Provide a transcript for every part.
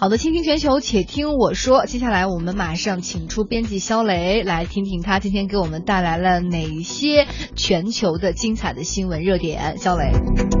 好的，倾听全球，且听我说。接下来我们马上请出编辑肖雷来听听他今天给我们带来了哪些全球的精彩的新闻热点。肖雷。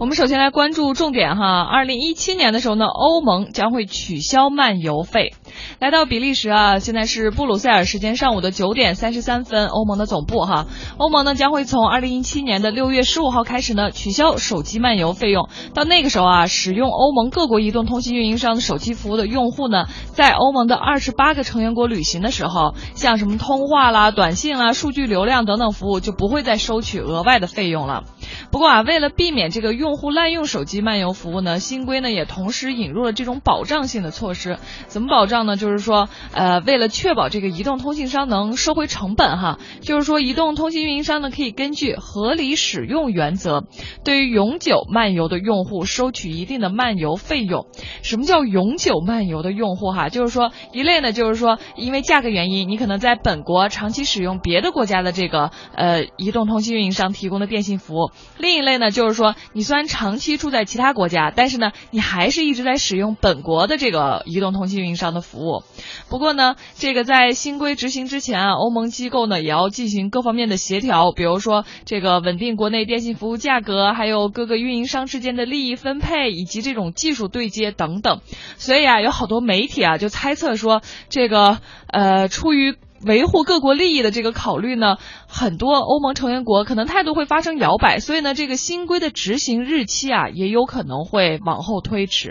我们首先来关注重点哈，二零一七年的时候呢，欧盟将会取消漫游费。来到比利时啊，现在是布鲁塞尔时间上午的九点三十三分，欧盟的总部哈，欧盟呢将会从二零一七年的六月十五号开始呢，取消手机漫游费用。到那个时候啊，使用欧盟各国移动通信运营商的手机服务的用户呢，在欧盟的二十八个成员国旅行的时候，像什么通话啦、短信啦、数据流量等等服务，就不会再收取额外的费用了。不过啊，为了避免这个用户滥用手机漫游服务呢，新规呢也同时引入了这种保障性的措施。怎么保障呢？就是说，呃，为了确保这个移动通信商能收回成本哈，就是说，移动通信运营商呢可以根据合理使用原则，对于永久漫游的用户收取一定的漫游费用。什么叫永久漫游的用户哈？就是说，一类呢就是说，因为价格原因，你可能在本国长期使用别的国家的这个呃移动通信运营商提供的电信服务。另一类呢，就是说你虽然长期住在其他国家，但是呢，你还是一直在使用本国的这个移动通信运营商的服务。不过呢，这个在新规执行之前啊，欧盟机构呢也要进行各方面的协调，比如说这个稳定国内电信服务价格，还有各个运营商之间的利益分配，以及这种技术对接等等。所以啊，有好多媒体啊就猜测说，这个呃，出于维护各国利益的这个考虑呢，很多欧盟成员国可能态度会发生摇摆，所以呢，这个新规的执行日期啊，也有可能会往后推迟。